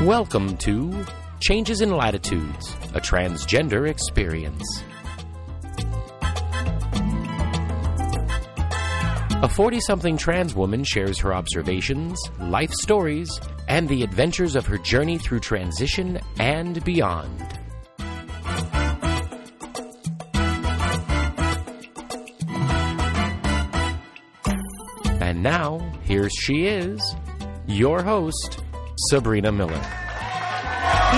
Welcome to Changes in Latitudes, a transgender experience. A 40 something trans woman shares her observations, life stories, and the adventures of her journey through transition and beyond. And now, here she is, your host, Sabrina Miller.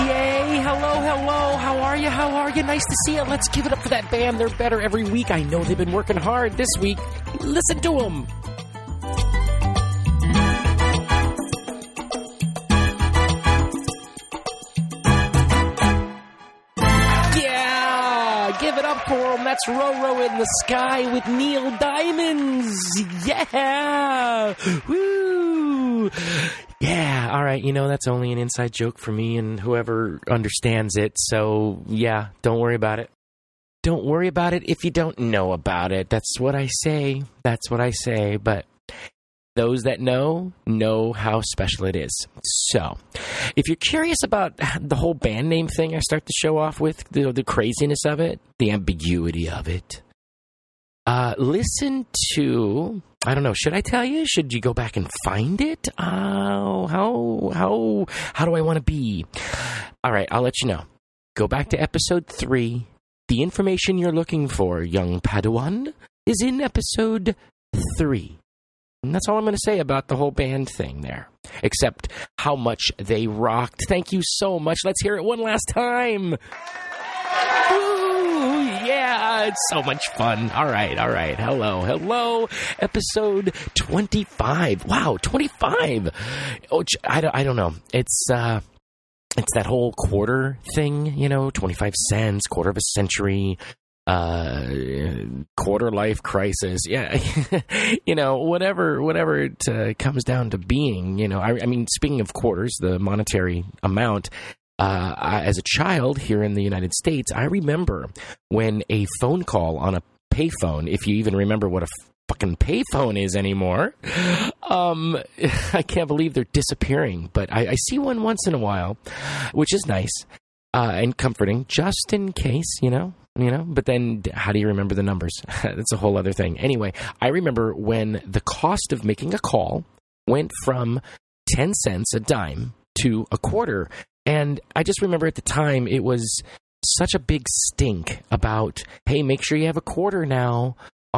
Yay! Hello, hello. How are you? How are you? Nice to see you. Let's give it up for that band. They're better every week. I know they've been working hard this week. Listen to them. It up. That's Roro in the Sky with Neil Diamonds. Yeah! Woo! Yeah, all right. You know, that's only an inside joke for me and whoever understands it. So, yeah, don't worry about it. Don't worry about it if you don't know about it. That's what I say. That's what I say. But those that know, know how special it is. So, if you're curious about the whole band name thing I start the show off with, the, the craziness of it, the ambiguity of it, uh, listen to I don't know. Should I tell you? Should you go back and find it? Uh, how how how do I want to be? All right, I'll let you know. Go back to episode three. The information you're looking for, young Padawan, is in episode three. And that's all I'm going to say about the whole band thing there. Except how much they rocked. Thank you so much. Let's hear it one last time. Woo, yeah, it's so much fun. All right, all right. Hello, hello. Episode 25. Wow, 25. Oh, I don't, I don't know. It's, uh, it's that whole quarter thing, you know, 25 cents, quarter of a century, uh quarter life crisis yeah you know whatever whatever it uh, comes down to being you know I, I mean speaking of quarters the monetary amount uh, I, as a child here in the United States, I remember when a phone call on a payphone, if you even remember what a fucking payphone is anymore, um, I can't believe they're disappearing. But I, I see one once in a while, which is nice uh, and comforting, just in case, you know. You know, but then how do you remember the numbers? That's a whole other thing. Anyway, I remember when the cost of making a call went from 10 cents a dime to a quarter and I just remember at the time it was such a big stink about, hey, make sure you have a quarter now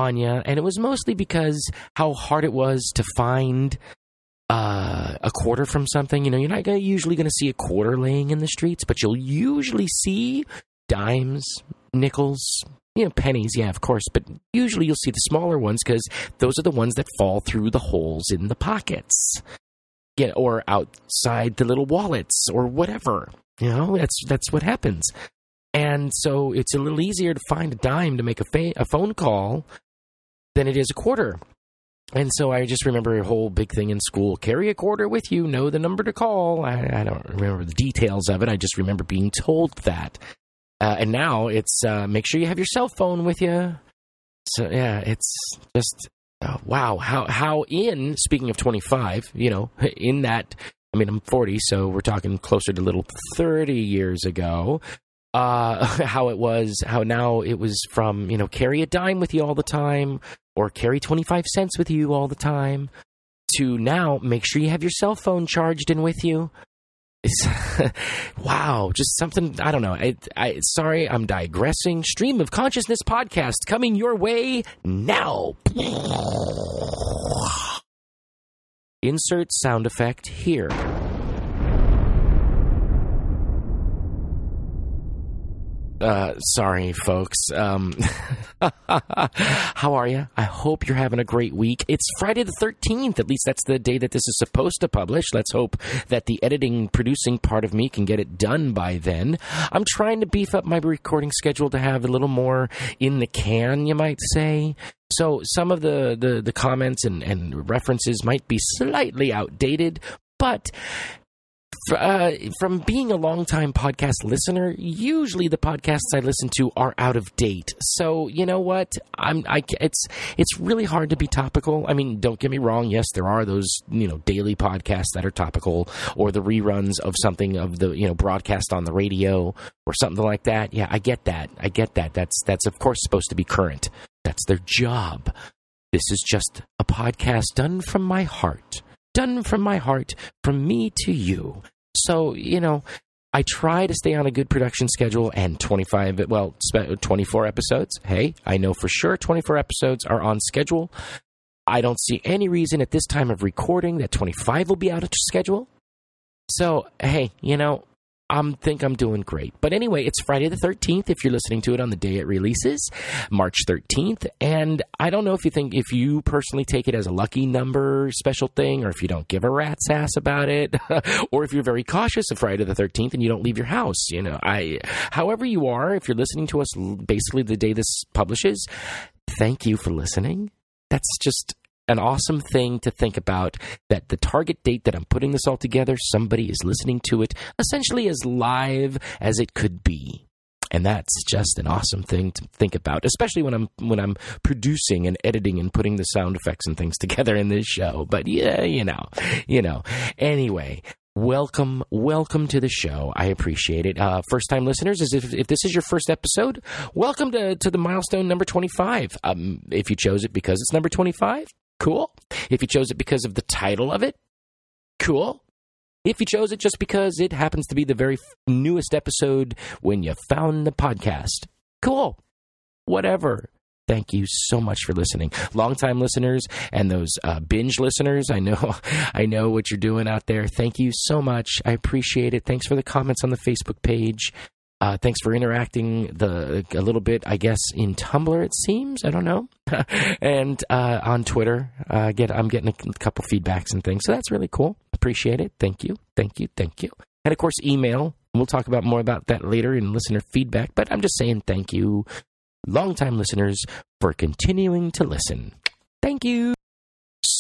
you. And it was mostly because how hard it was to find uh, a quarter from something. You know, you're not gonna, usually going to see a quarter laying in the streets, but you'll usually see dimes, nickels, you know, pennies, yeah, of course, but usually you'll see the smaller ones because those are the ones that fall through the holes in the pockets get or outside the little wallets or whatever. You know, that's that's what happens. And so it's a little easier to find a dime to make a, fa- a phone call than it is a quarter. And so I just remember a whole big thing in school carry a quarter with you, know the number to call. I, I don't remember the details of it. I just remember being told that. Uh, and now it's uh, make sure you have your cell phone with you. So, yeah, it's just uh, wow, how how in speaking of 25, you know, in that I mean, I'm 40, so we're talking closer to little 30 years ago. Uh, how it was, how now it was from, you know, carry a dime with you all the time or carry 25 cents with you all the time to now make sure you have your cell phone charged and with you. Wow, just something I don't know. I, I sorry, I'm digressing. Stream of consciousness podcast coming your way now. Insert sound effect here. Uh, sorry, folks. Um, how are you? I hope you're having a great week. It's Friday the 13th. At least that's the day that this is supposed to publish. Let's hope that the editing, producing part of me can get it done by then. I'm trying to beef up my recording schedule to have a little more in the can, you might say. So some of the, the, the comments and, and references might be slightly outdated, but uh, from being a longtime podcast listener, usually the podcasts I listen to are out of date. So you know what? I'm I it's it's really hard to be topical. I mean, don't get me wrong. Yes, there are those you know daily podcasts that are topical, or the reruns of something of the you know broadcast on the radio or something like that. Yeah, I get that. I get that. That's that's of course supposed to be current. That's their job. This is just a podcast done from my heart done from my heart, from me to you. So, you know, I try to stay on a good production schedule and 25, well, 24 episodes. Hey, I know for sure 24 episodes are on schedule. I don't see any reason at this time of recording that 25 will be out of schedule. So, hey, you know, I think I'm doing great. But anyway, it's Friday the 13th if you're listening to it on the day it releases, March 13th. And I don't know if you think, if you personally take it as a lucky number special thing, or if you don't give a rat's ass about it, or if you're very cautious of Friday the 13th and you don't leave your house. You know, I, however you are, if you're listening to us basically the day this publishes, thank you for listening. That's just an awesome thing to think about that the target date that I'm putting this all together, somebody is listening to it essentially as live as it could be. And that's just an awesome thing to think about, especially when I'm when I'm producing and editing and putting the sound effects and things together in this show. But yeah, you know, you know. Anyway, welcome welcome to the show i appreciate it uh, first time listeners is if, if this is your first episode welcome to, to the milestone number 25 um, if you chose it because it's number 25 Cool. If you chose it because of the title of it, cool. If you chose it just because it happens to be the very newest episode when you found the podcast, cool. Whatever. Thank you so much for listening, longtime listeners and those uh, binge listeners. I know, I know what you're doing out there. Thank you so much. I appreciate it. Thanks for the comments on the Facebook page. Uh, thanks for interacting the a little bit, I guess, in Tumblr. It seems I don't know, and uh, on Twitter. Uh, get I'm getting a couple feedbacks and things, so that's really cool. Appreciate it. Thank you, thank you, thank you. And of course, email. We'll talk about more about that later in listener feedback. But I'm just saying thank you, longtime listeners, for continuing to listen. Thank you.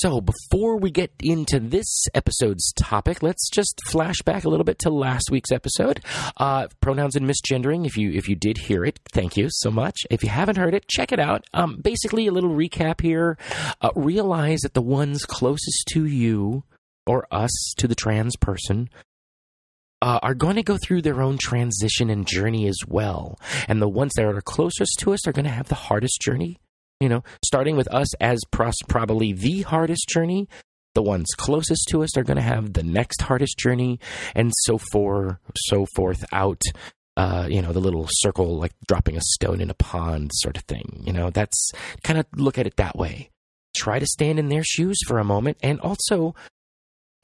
So, before we get into this episode's topic, let's just flash back a little bit to last week's episode. Uh, pronouns and misgendering. If you if you did hear it, thank you so much. If you haven't heard it, check it out. Um, basically, a little recap here. Uh, realize that the ones closest to you or us to the trans person uh, are going to go through their own transition and journey as well. And the ones that are closest to us are going to have the hardest journey you know, starting with us as pros- probably the hardest journey, the ones closest to us are going to have the next hardest journey, and so for so forth out. Uh, you know, the little circle like dropping a stone in a pond sort of thing. You know, that's kind of look at it that way. Try to stand in their shoes for a moment, and also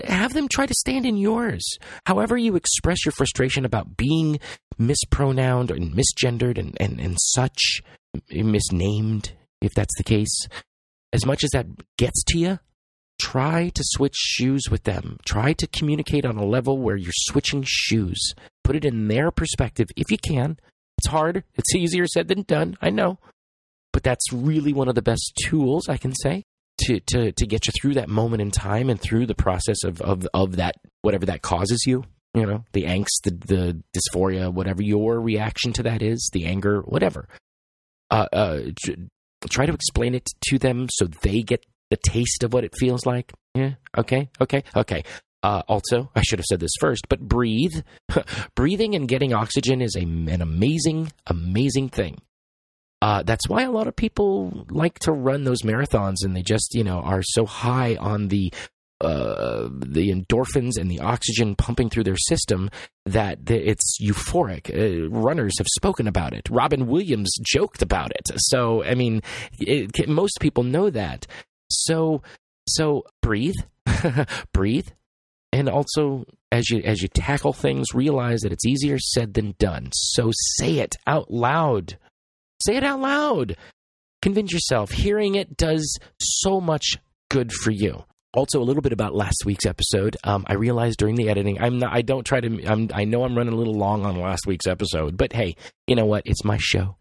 have them try to stand in yours. However, you express your frustration about being mispronounced and misgendered and, and, and such, misnamed, if that's the case, as much as that gets to you, try to switch shoes with them. Try to communicate on a level where you're switching shoes. Put it in their perspective if you can. It's hard, it's easier said than done, I know. But that's really one of the best tools I can say to, to, to get you through that moment in time and through the process of, of, of that, whatever that causes you. You know, the angst, the, the dysphoria, whatever your reaction to that is, the anger, whatever. Uh, uh, try to explain it to them so they get the taste of what it feels like. Yeah. Okay. Okay. Okay. Uh, also, I should have said this first, but breathe. Breathing and getting oxygen is a, an amazing, amazing thing. Uh, that's why a lot of people like to run those marathons and they just, you know, are so high on the the endorphins and the oxygen pumping through their system that it's euphoric. Uh, runners have spoken about it. Robin Williams joked about it. So, I mean, it, most people know that. So, so breathe, breathe, and also as you as you tackle things, realize that it's easier said than done. So say it out loud. Say it out loud. Convince yourself. Hearing it does so much good for you also a little bit about last week's episode. Um, I realized during the editing, I'm not. I don't try to. I'm, I know I'm running a little long on last week's episode, but hey, you know what? It's my show.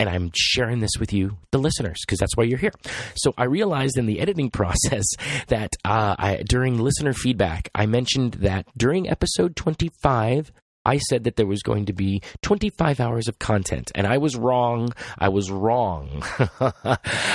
and I'm sharing this with you, the listeners, because that's why you're here. So I realized in the editing process that uh, I, during listener feedback, I mentioned that during episode 25, I said that there was going to be 25 hours of content, and I was wrong. I was wrong.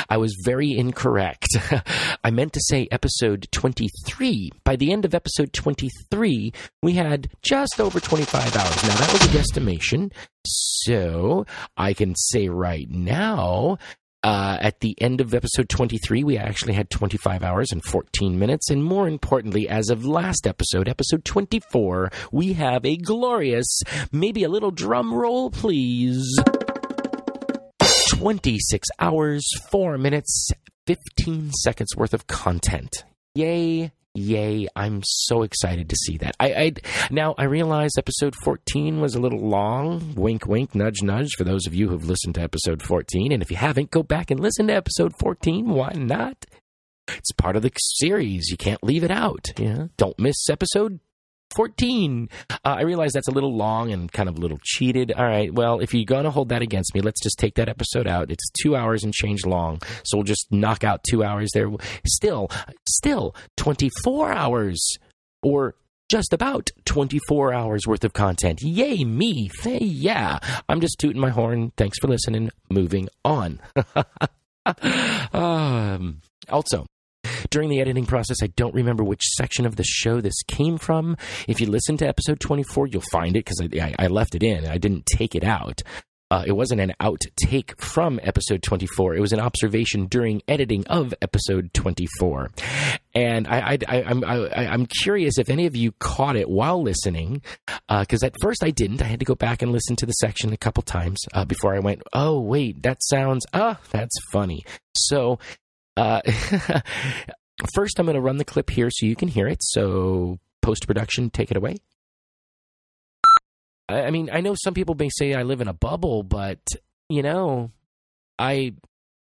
I was very incorrect. I meant to say episode 23. By the end of episode 23, we had just over 25 hours. Now, that was a guesstimation. So I can say right now uh, at the end of episode 23, we actually had 25 hours and 14 minutes. And more importantly, as of last episode, episode 24, we have a glorious, maybe a little drum roll, please. 26 hours, 4 minutes, 15 seconds worth of content. Yay, Yay! I'm so excited to see that. I, I now I realize episode 14 was a little long. Wink, wink, nudge, nudge. For those of you who've listened to episode 14, and if you haven't, go back and listen to episode 14. Why not? It's part of the series. You can't leave it out. Yeah. Don't miss episode 14. Uh, I realize that's a little long and kind of a little cheated. All right, well, if you're going to hold that against me, let's just take that episode out. It's two hours and change long. So we'll just knock out two hours there. Still, still 24 hours or just about 24 hours worth of content. Yay, me. Hey, yeah. I'm just tooting my horn. Thanks for listening. Moving on. um, also, during the editing process, I don't remember which section of the show this came from. If you listen to episode 24, you'll find it because I, I, left it in. I didn't take it out. Uh, it wasn't an outtake from episode 24. It was an observation during editing of episode 24. And I, I, I, am curious if any of you caught it while listening, because uh, at first I didn't. I had to go back and listen to the section a couple times uh, before I went, oh, wait, that sounds, ah, that's funny. So uh, first, I'm going to run the clip here so you can hear it. So, post production, take it away. I, mean, I know some people may say I live in a bubble, but you know, I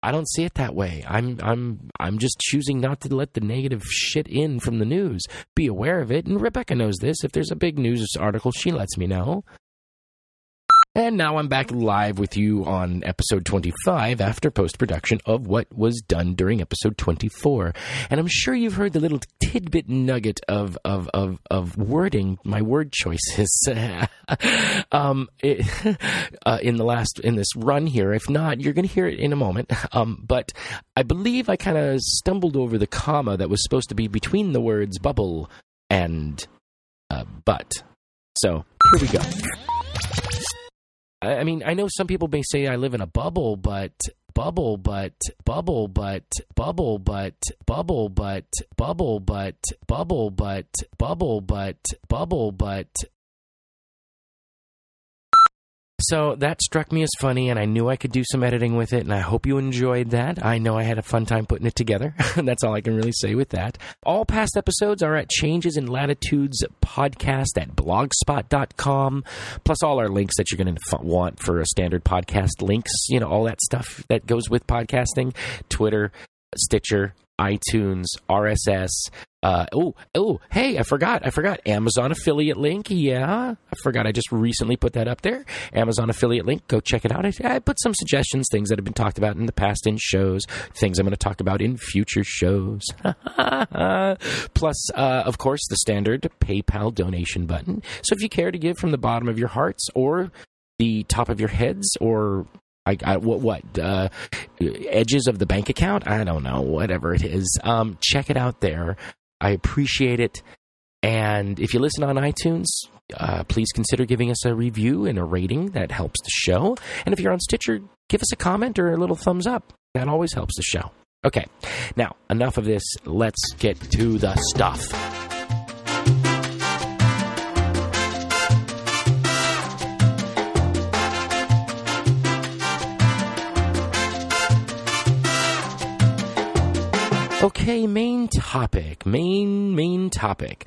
I don't see it that way. I'm I'm I'm just choosing not to let the negative shit in from the news. Be aware of it, and Rebecca knows this. If there's a big news article, she lets me know. And now I'm back live with you on episode 25 after post production of what was done during episode 24. And I'm sure you've heard the little tidbit nugget of, of, of, of wording, my word choices, um, it, uh, in the last, in this run here. If not, you're going to hear it in a moment. Um, but I believe I kind of stumbled over the comma that was supposed to be between the words bubble and uh, but. So here we go. I mean, I know some people may say I live in a bubble, but bubble, but bubble, but bubble, but bubble, but bubble, but bubble, but bubble, but bubble, but so that struck me as funny, and I knew I could do some editing with it, and I hope you enjoyed that. I know I had a fun time putting it together. That's all I can really say with that. All past episodes are at Changes in Latitudes podcast at blogspot.com, plus all our links that you're going to want for a standard podcast links, you know, all that stuff that goes with podcasting Twitter, Stitcher, iTunes, RSS. Uh, oh, oh, hey, I forgot. I forgot. Amazon affiliate link. Yeah, I forgot. I just recently put that up there. Amazon affiliate link. Go check it out. I, I put some suggestions, things that have been talked about in the past in shows, things I'm going to talk about in future shows. Plus, uh, of course, the standard PayPal donation button. So if you care to give from the bottom of your hearts or the top of your heads or I, what what uh, edges of the bank account? I don't know, whatever it is. Um, check it out there. I appreciate it. And if you listen on iTunes, uh, please consider giving us a review and a rating. That helps the show. And if you're on Stitcher, give us a comment or a little thumbs up. That always helps the show. Okay, now enough of this. Let's get to the stuff. Okay, main topic. Main, main topic.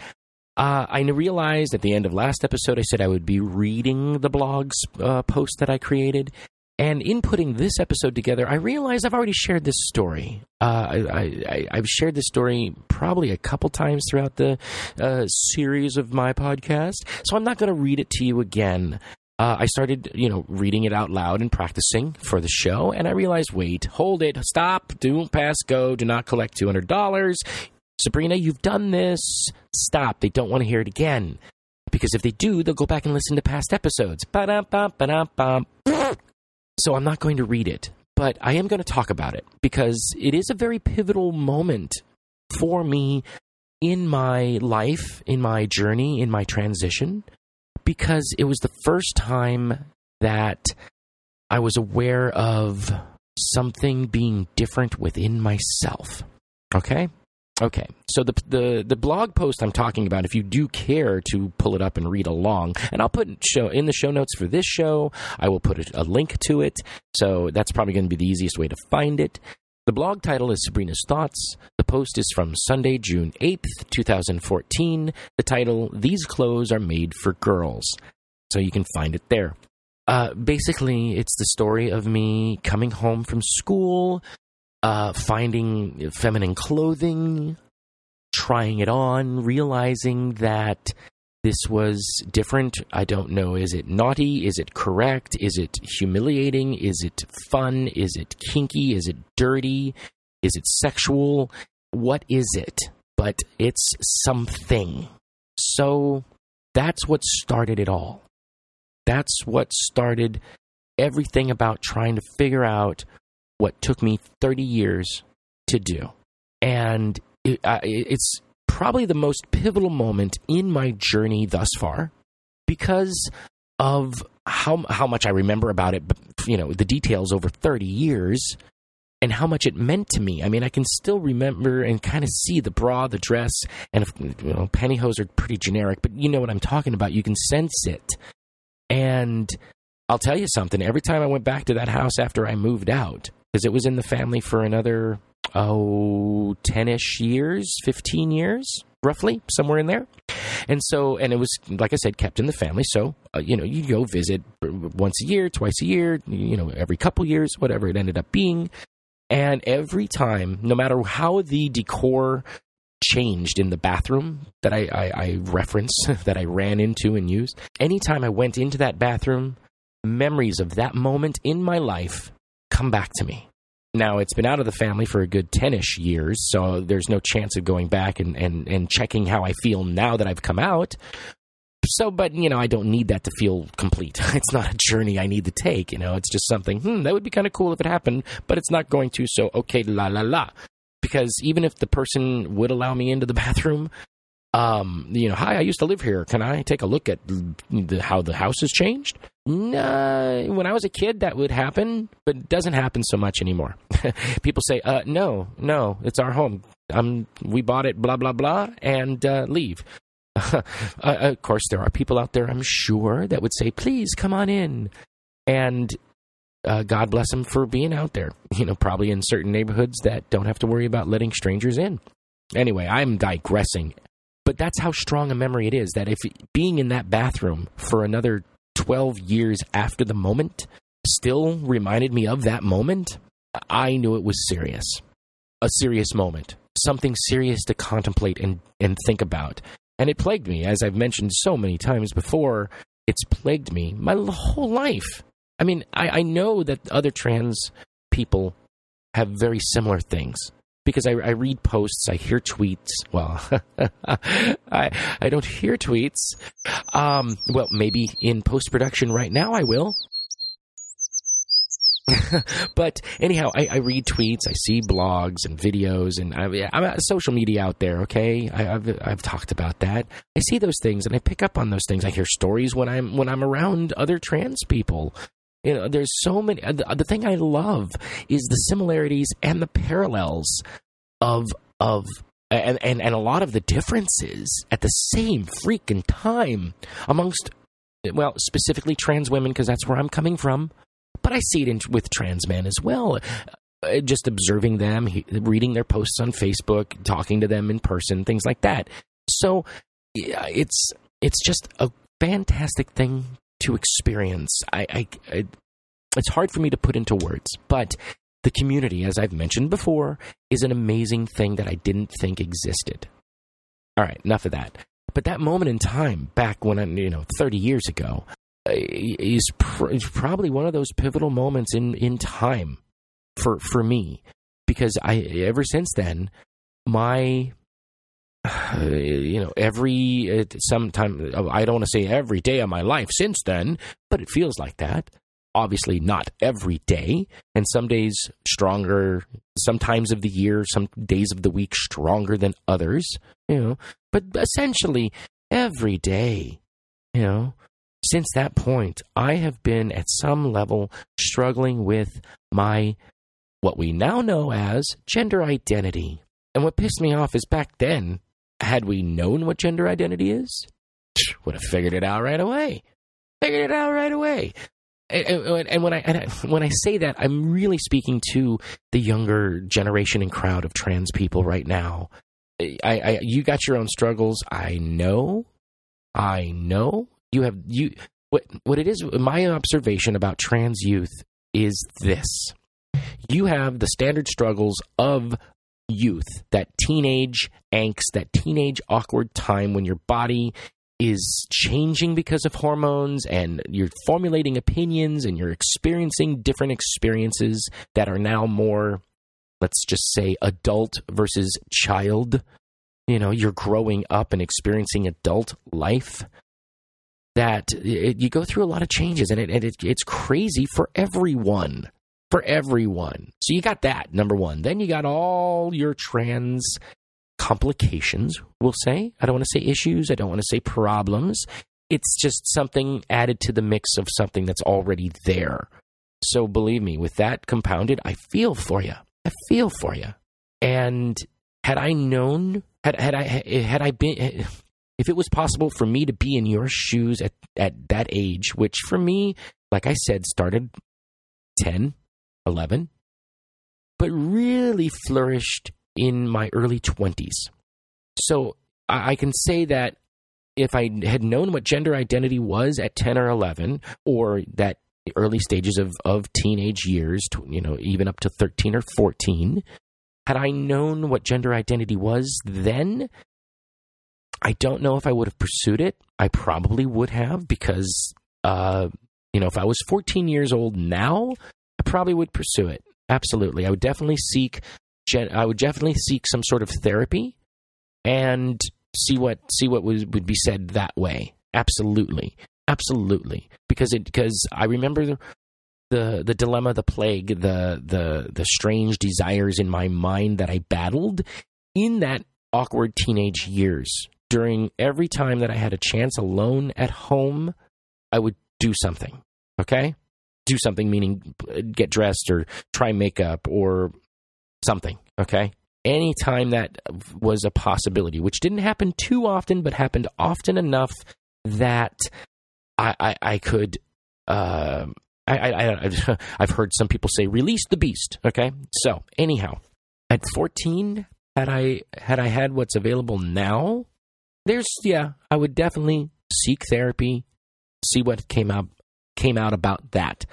Uh, I realized at the end of last episode, I said I would be reading the blog's uh, post that I created. And in putting this episode together, I realized I've already shared this story. Uh, I, have shared this story probably a couple times throughout the uh, series of my podcast, so I'm not going to read it to you again. Uh, I started, you know, reading it out loud and practicing for the show, and I realized, wait, hold it, stop, don't pass go, do not collect two hundred dollars. Sabrina, you've done this. Stop. They don't want to hear it again. Because if they do, they'll go back and listen to past episodes. So I'm not going to read it, but I am going to talk about it because it is a very pivotal moment for me in my life, in my journey, in my transition, because it was the first time that I was aware of something being different within myself. Okay? Okay, so the, the the blog post I'm talking about, if you do care to pull it up and read along, and I'll put show in the show notes for this show, I will put a, a link to it. So that's probably going to be the easiest way to find it. The blog title is Sabrina's Thoughts. The post is from Sunday, June 8th, 2014. The title, These Clothes Are Made for Girls. So you can find it there. Uh, basically, it's the story of me coming home from school, uh, finding feminine clothing, trying it on, realizing that this was different. I don't know. Is it naughty? Is it correct? Is it humiliating? Is it fun? Is it kinky? Is it dirty? Is it sexual? What is it? But it's something. So that's what started it all. That's what started everything about trying to figure out what took me 30 years to do. And it, it's probably the most pivotal moment in my journey thus far because of how how much I remember about it, you know, the details over 30 years and how much it meant to me. I mean, I can still remember and kind of see the bra, the dress, and you know, pantyhose are pretty generic, but you know what I'm talking about. You can sense it. And I'll tell you something, every time I went back to that house after I moved out, because it was in the family for another oh 10ish years 15 years roughly somewhere in there. And so and it was like i said kept in the family. So uh, you know you go visit once a year twice a year you know every couple years whatever it ended up being. And every time no matter how the decor changed in the bathroom that i i, I reference that i ran into and used anytime i went into that bathroom memories of that moment in my life come back to me. Now, it's been out of the family for a good 10 ish years, so there's no chance of going back and, and, and checking how I feel now that I've come out. So, but, you know, I don't need that to feel complete. It's not a journey I need to take, you know, it's just something, hmm, that would be kind of cool if it happened, but it's not going to, so okay, la la la. Because even if the person would allow me into the bathroom, um, you know, hi, I used to live here. Can I take a look at the, how the house has changed? Nah, when I was a kid, that would happen, but it doesn't happen so much anymore. People say, uh, no, no, it's our home. Um, we bought it, blah, blah, blah, and uh, leave. uh, of course, there are people out there, I'm sure, that would say, please come on in. And uh, God bless them for being out there, you know, probably in certain neighborhoods that don't have to worry about letting strangers in. Anyway, I'm digressing but that's how strong a memory it is that if being in that bathroom for another 12 years after the moment still reminded me of that moment, I knew it was serious. A serious moment. Something serious to contemplate and, and think about. And it plagued me, as I've mentioned so many times before, it's plagued me my whole life. I mean, I, I know that other trans people have very similar things because I, I read posts, I hear tweets. Well, I I don't hear tweets. Um, well, maybe in post production right now I will. but anyhow, I, I, read tweets, I see blogs and videos, and I, am social media out there. Okay, I, have I've talked about that. I see those things, and I pick up on those things. I hear stories when I'm when I'm around other trans people. You know, there's so many. The, the thing I love is the similarities and the parallels of of and, and and a lot of the differences at the same freaking time amongst well specifically trans women because that's where I'm coming from, but I see it in, with trans men as well. Uh, just observing them, reading their posts on Facebook, talking to them in person, things like that. So it's it's just a fantastic thing to experience. I, I, I, it's hard for me to put into words, but the community, as I've mentioned before, is an amazing thing that I didn't think existed. All right, enough of that. But that moment in time, back when I, you know, 30 years ago, uh, is, pr- is probably one of those pivotal moments in in time for for me because I ever since then my you know every sometime I don't want to say every day of my life since then but it feels like that. Obviously not every day and some days stronger some times of the year some days of the week stronger than others you know. But essentially every day you know since that point i have been at some level struggling with my what we now know as gender identity. And what pissed me off is back then had we known what gender identity is would have figured it out right away figured it out right away and, and when I, and when I say that, I'm really speaking to the younger generation and crowd of trans people right now. I, I, you got your own struggles. I know, I know. You have you. What what it is? My observation about trans youth is this: you have the standard struggles of youth, that teenage angst, that teenage awkward time when your body is changing because of hormones and you're formulating opinions and you're experiencing different experiences that are now more let's just say adult versus child. You know you're growing up and experiencing adult life that it, you go through a lot of changes and, it, it, it's crazy for everyone for everyone so you got that number one then you got all your trans complications, we'll say. I don't want to say issues, I don't want to say problems. It's just something added to the mix of something that's already there. So believe me, with that compounded, I feel for you. I feel for you. And had I known, had had I had I been if it was possible for me to be in your shoes at, at that age, which for me, like I said, started 10, 11, but really flourished in my early 20s. So I, can say that if I had known what gender identity was at 10 or 11, or that early stages of, of teenage years, you know, even up to 13 or 14, had I known what gender identity was then, I don't know if I would have pursued it. I probably would have because, uh, you know, if I was 14 years old now, probably would pursue it. Absolutely. I would definitely seek I would definitely seek some sort of therapy and see what see what would, would be said that way. Absolutely, absolutely, because it because I remember the, the the dilemma, the plague, the the the strange desires in my mind that I battled in that awkward teenage years. During every time that I had a chance alone at home, I would do something. Okay, do something meaning get dressed or try makeup or something, okay? Anytime that was a possibility, which didn't happen too often, but happened often enough that I, I, I could. Uh, I, I, I've heard some people say release the beast. Okay, so anyhow, at 14, had I had I had what's available now, there's yeah, I would definitely seek therapy, see what came out came out about that.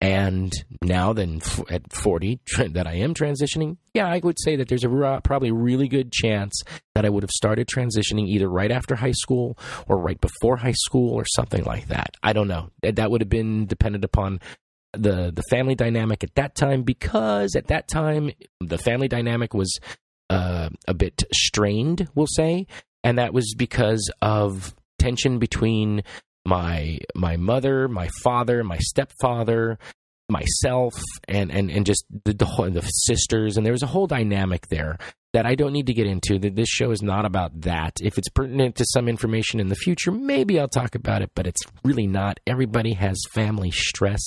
And now, then, at 40, that I am transitioning, yeah, I would say that there's a probably really good chance that I would have started transitioning either right after high school or right before high school or something like that. I don't know. That would have been dependent upon the the family dynamic at that time because at that time the family dynamic was uh, a bit strained, we'll say, and that was because of tension between my my mother, my father, my stepfather, myself, and and and just the the, the sisters, and there was a whole dynamic there that I don't need to get into. That this show is not about that. If it's pertinent to some information in the future, maybe I'll talk about it, but it's really not. Everybody has family stress.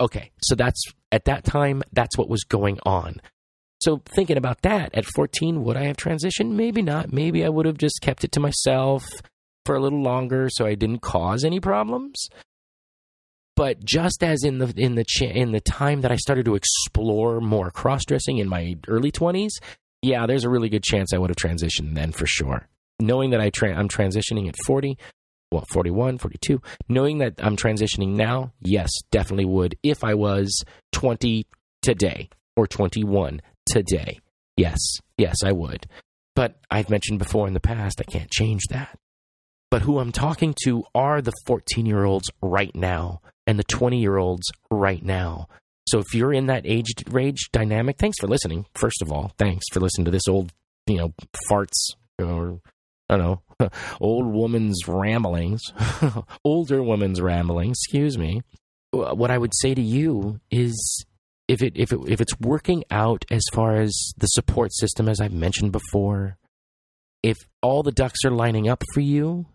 Okay, so that's at that time, that's what was going on. So thinking about that at 14, would I have transitioned? Maybe not. Maybe I would have just kept it to myself for a little longer so I didn't cause any problems. But just as in the in the ch- in the time that I started to explore more cross dressing in my early twenties, yeah, there's a really good chance I would have transitioned then for sure. Knowing that I tra- I'm transitioning at 40, well, 41, 42, knowing that I'm transitioning now, yes, definitely would if I was 20 today or 21 today. Yes, yes, I would. But I've mentioned before in the past, I can't change that. But who I'm talking to are the 14 year olds right now and the 20 year olds right now. So if you're in that age range dynamic, thanks for listening. First of all, thanks for listening to this old, you know, farts or I don't know, old woman's ramblings, older woman's ramblings. Excuse me. What I would say to you is, if it if it if it's working out as far as the support system, as I've mentioned before, if all the ducks are lining up for you,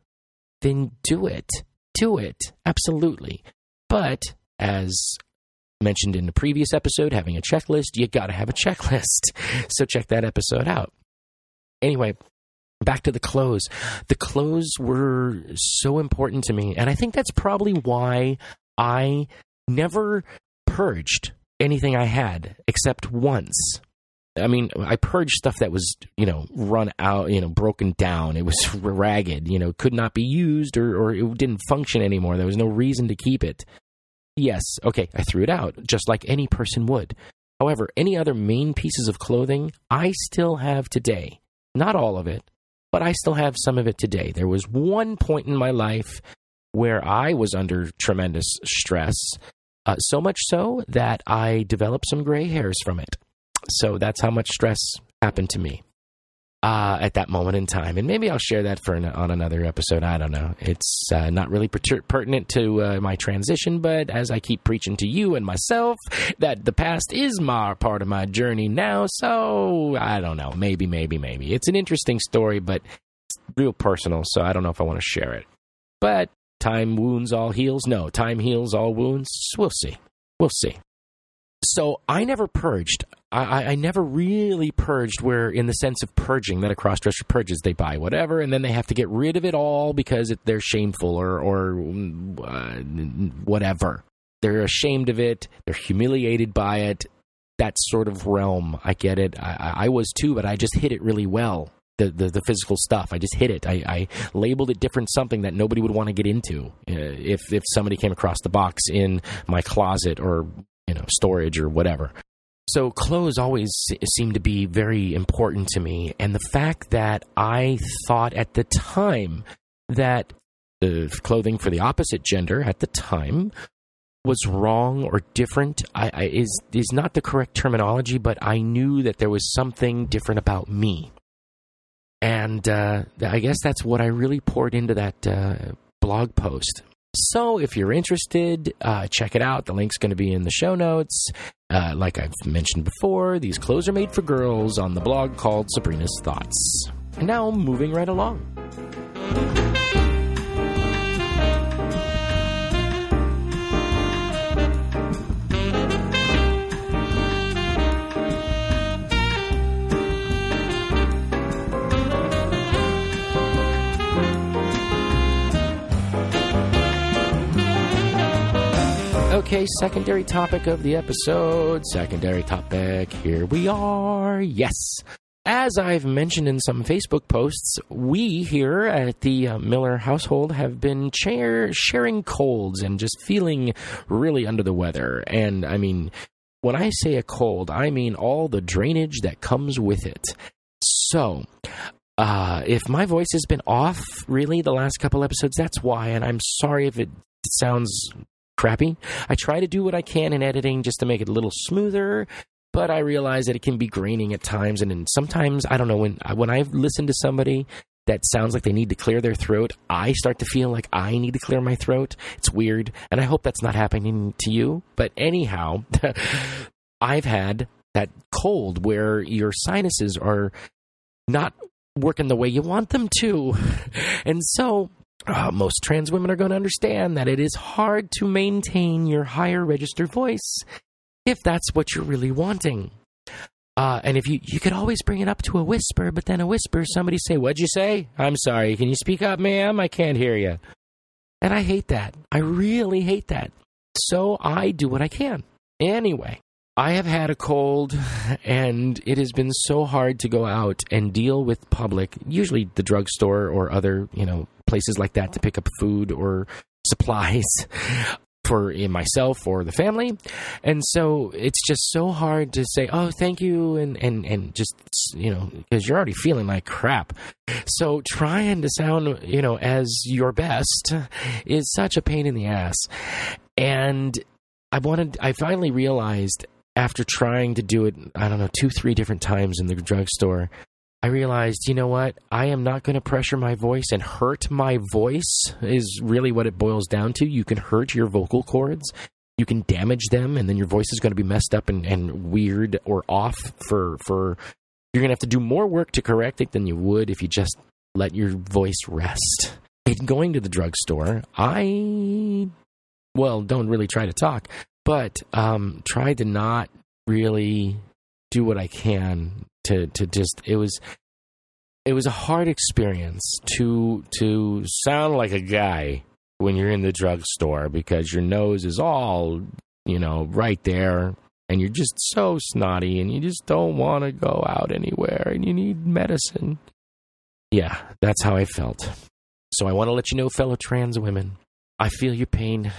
then do it. Do it. Absolutely. But as mentioned in the previous episode, having a checklist, you got to have a checklist. So check that episode out. Anyway, back to the clothes. The clothes were so important to me. And I think that's probably why I never purged anything I had except once. I mean, I purged stuff that was, you know, run out, you know, broken down. It was ragged, you know, could not be used or, or it didn't function anymore. There was no reason to keep it. Yes, okay, I threw it out, just like any person would. However, any other main pieces of clothing I still have today. Not all of it, but I still have some of it today. There was one point in my life where I was under tremendous stress, uh, so much so that I developed some gray hairs from it. So that's how much stress happened to me uh, at that moment in time. And maybe I'll share that for an, on another episode. I don't know. It's uh, not really per- pertinent to uh, my transition, but as I keep preaching to you and myself that the past is my part of my journey now. So I don't know. Maybe, maybe, maybe. It's an interesting story, but real personal. So I don't know if I want to share it. But time wounds all heals. No, time heals all wounds. We'll see. We'll see. So I never purged. I, I, never really purged where in the sense of purging that a crossdresser purges they buy whatever and then they have to get rid of it all because it, they're shameful or or uh, whatever. They're ashamed of it. They're humiliated by it. That sort of realm. I get it. I, I was too but i just hit it really well. The, the, the, physical stuff. I just hit it. I, I, labeled it different something that nobody would want to get into. Uh, if if somebody came across the box in my closet or you know storage or whatever. So clothes always seem to be very important to me, and the fact that I thought at the time that the clothing for the opposite gender at the time was wrong or different I, I, is is not the correct terminology, but I knew that there was something different about me, and uh, I guess that's what I really poured into that uh, blog post. So if you're interested, uh, check it out. The link's going to be in the show notes. Uh, like I've mentioned before, these clothes are made for girls on the blog called Sabrina's Thoughts. And now moving right along. Okay, secondary topic of the episode. Secondary topic. Here we are. Yes. As I've mentioned in some Facebook posts, we here at the uh, Miller household have been chair- sharing colds and just feeling really under the weather. And I mean, when I say a cold, I mean all the drainage that comes with it. So, uh, if my voice has been off really the last couple episodes, that's why. And I'm sorry if it sounds crappy. I try to do what I can in editing just to make it a little smoother, but I realize that it can be graining at times. And sometimes, I don't know, when, when I listen to somebody that sounds like they need to clear their throat, I start to feel like I need to clear my throat. It's weird. And I hope that's not happening to you. But anyhow, I've had that cold where your sinuses are not working the way you want them to. And so uh, most trans women are going to understand that it is hard to maintain your higher register voice if that's what you're really wanting. Uh, and if you you could always bring it up to a whisper, but then a whisper, somebody say, "What'd you say? I'm sorry. Can you speak up, ma'am? I can't hear you." And I hate that. I really hate that. So I do what I can. Anyway, I have had a cold, and it has been so hard to go out and deal with public, usually the drugstore or other, you know, places like that to pick up food or supplies for eh, myself or the family. And so it's just so hard to say, "Oh, thank you," and and and just you know because you're already feeling like crap. So trying to sound you know as your best is such a pain in the ass. And I wanted, I finally realized after trying to do it, I don't know, two, three different times in the drugstore, I realized, you know what? I am not going to pressure my voice and hurt my voice, is really what it boils down to. You can hurt your vocal cords, you can damage them, and then your voice is going to be messed up and, and weird or off for, for, you're going to have to do more work to correct it than you would if you just let your voice rest. In going to the drugstore, I well, don't really try to talk, but um, try to not really do what I can to to just it was it was a hard experience to to sound like a guy when you're in the drugstore because your nose is all you know right there and you're just so snotty and you just don't want to go out anywhere and you need medicine. Yeah, that's how I felt. So I want to let you know, fellow trans women, I feel your pain.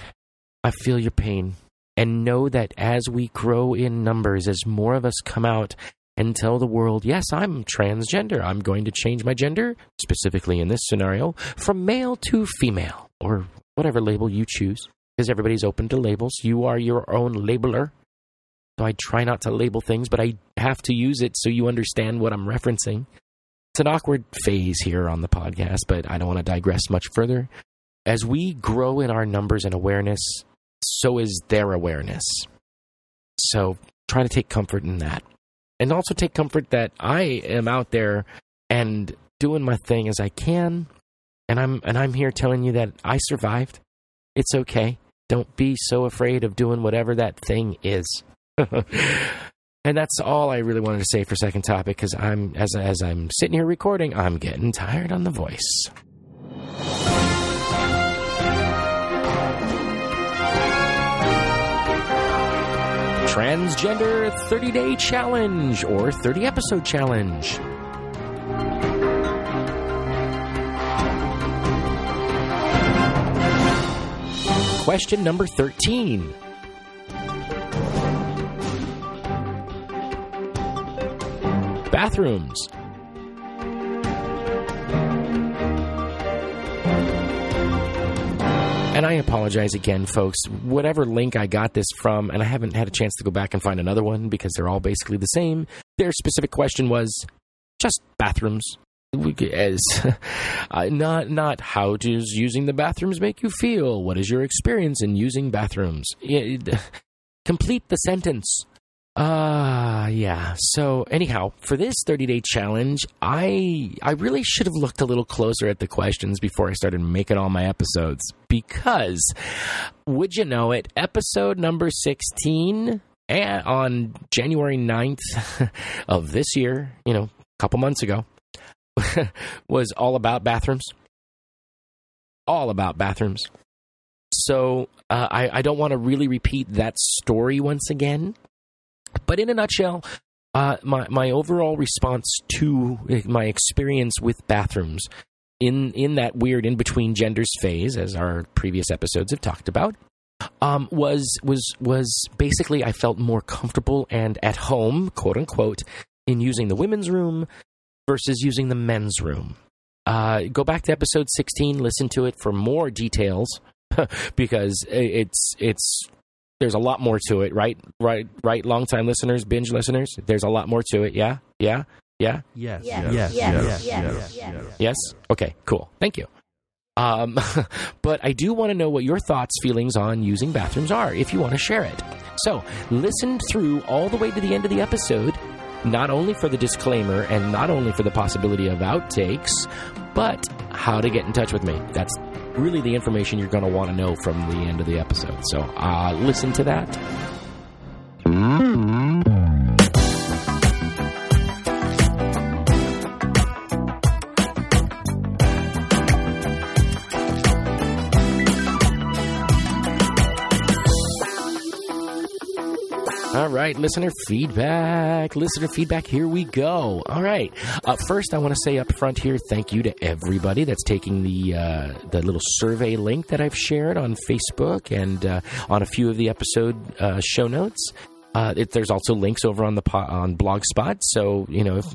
I feel your pain. And know that as we grow in numbers, as more of us come out and tell the world, yes, I'm transgender. I'm going to change my gender, specifically in this scenario, from male to female, or whatever label you choose, because everybody's open to labels. You are your own labeler. So I try not to label things, but I have to use it so you understand what I'm referencing. It's an awkward phase here on the podcast, but I don't want to digress much further. As we grow in our numbers and awareness, so is their awareness. So try to take comfort in that. And also take comfort that I am out there and doing my thing as I can. And I'm and I'm here telling you that I survived. It's okay. Don't be so afraid of doing whatever that thing is. and that's all I really wanted to say for second topic because I'm as as I'm sitting here recording, I'm getting tired on the voice. Transgender 30 Day Challenge or 30 Episode Challenge. Question number 13. Bathrooms. And I apologize again, folks. Whatever link I got this from, and I haven't had a chance to go back and find another one because they're all basically the same. Their specific question was just bathrooms. As uh, not not how does using the bathrooms make you feel? What is your experience in using bathrooms? Complete the sentence. Uh yeah. So anyhow, for this 30-day challenge, I I really should have looked a little closer at the questions before I started making all my episodes because would you know it, episode number 16 eh, on January 9th of this year, you know, a couple months ago, was all about bathrooms. All about bathrooms. So uh, I, I don't want to really repeat that story once again but in a nutshell, uh, my my overall response to my experience with bathrooms in in that weird in between genders phase, as our previous episodes have talked about, um, was was was basically I felt more comfortable and at home, quote unquote, in using the women's room versus using the men's room. Uh, go back to episode 16, listen to it for more details because it's it's there's a lot more to it, right? Right, right. Long time listeners, binge listeners. There's a lot more to it. Yeah, yeah, yeah. Yes. Yes. Yes. Yes. Yes. Yes. yes. yes? Okay. Cool. Thank you. Um, but I do want to know what your thoughts, feelings on using bathrooms are, if you want to share it. So listen through all the way to the end of the episode, not only for the disclaimer and not only for the possibility of outtakes, but how to get in touch with me. That's really the information you're going to want to know from the end of the episode. So uh, listen to that. All listener feedback. Listener feedback. Here we go. All right. Uh, first, I want to say up front here, thank you to everybody that's taking the uh, the little survey link that I've shared on Facebook and uh, on a few of the episode uh, show notes. Uh, it, there's also links over on the po- on Blogspot, so you know, if,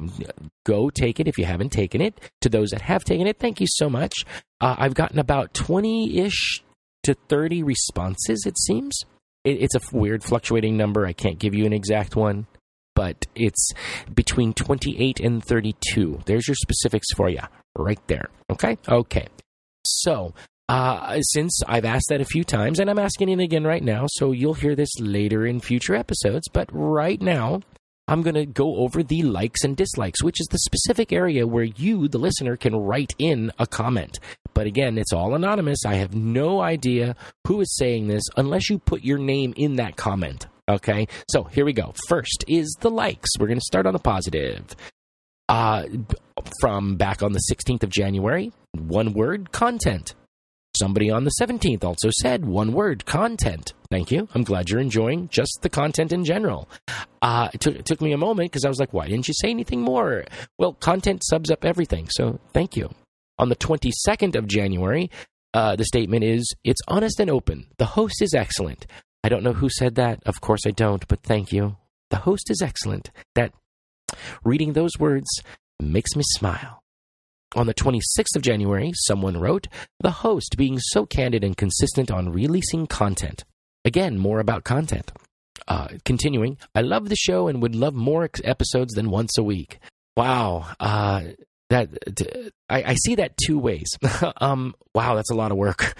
go take it if you haven't taken it. To those that have taken it, thank you so much. Uh, I've gotten about twenty ish to thirty responses. It seems it, it's a weird fluctuating number. I can't give you an exact one, but it's between 28 and 32. There's your specifics for you right there. Okay? Okay. So, uh, since I've asked that a few times, and I'm asking it again right now, so you'll hear this later in future episodes, but right now, I'm going to go over the likes and dislikes, which is the specific area where you, the listener, can write in a comment. But again, it's all anonymous. I have no idea who is saying this unless you put your name in that comment. Okay, so here we go. First is the likes. We're going to start on the positive. Uh, from back on the 16th of January, one word content. Somebody on the 17th also said one word content. Thank you. I'm glad you're enjoying just the content in general. Uh, it, took, it took me a moment because I was like, why didn't you say anything more? Well, content subs up everything. So thank you. On the 22nd of January, uh, the statement is it's honest and open. The host is excellent. I don't know who said that. Of course I don't, but thank you. The host is excellent. That reading those words makes me smile. On the 26th of January, someone wrote, The host being so candid and consistent on releasing content. Again, more about content. Uh, continuing, I love the show and would love more episodes than once a week. Wow. Uh, that I, I, see that two ways. um, wow, that's a lot of work.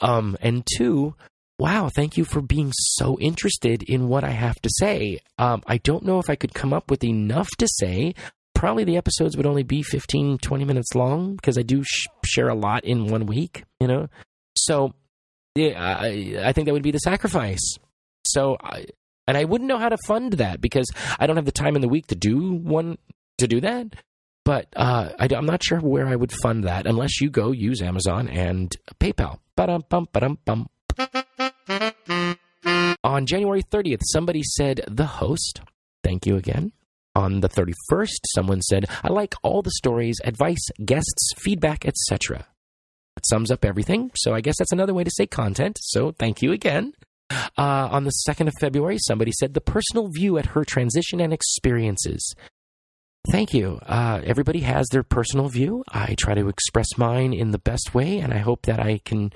Um, and two, wow, thank you for being so interested in what I have to say. Um, I don't know if I could come up with enough to say. Probably the episodes would only be 15, 20 minutes long because I do sh- share a lot in one week, you know? So yeah, I, I think that would be the sacrifice. So, I, and I wouldn't know how to fund that because I don't have the time in the week to do one to do that. But uh, I, am not sure where I would fund that unless you go use Amazon and PayPal. Ba-dum, bum, ba-dum, bum. On January 30th, somebody said, The host. Thank you again. On the 31st, someone said, I like all the stories, advice, guests, feedback, etc. It sums up everything. So I guess that's another way to say content. So thank you again. Uh, on the 2nd of February, somebody said, The personal view at her transition and experiences. Thank you. Uh, everybody has their personal view. I try to express mine in the best way, and I hope that I can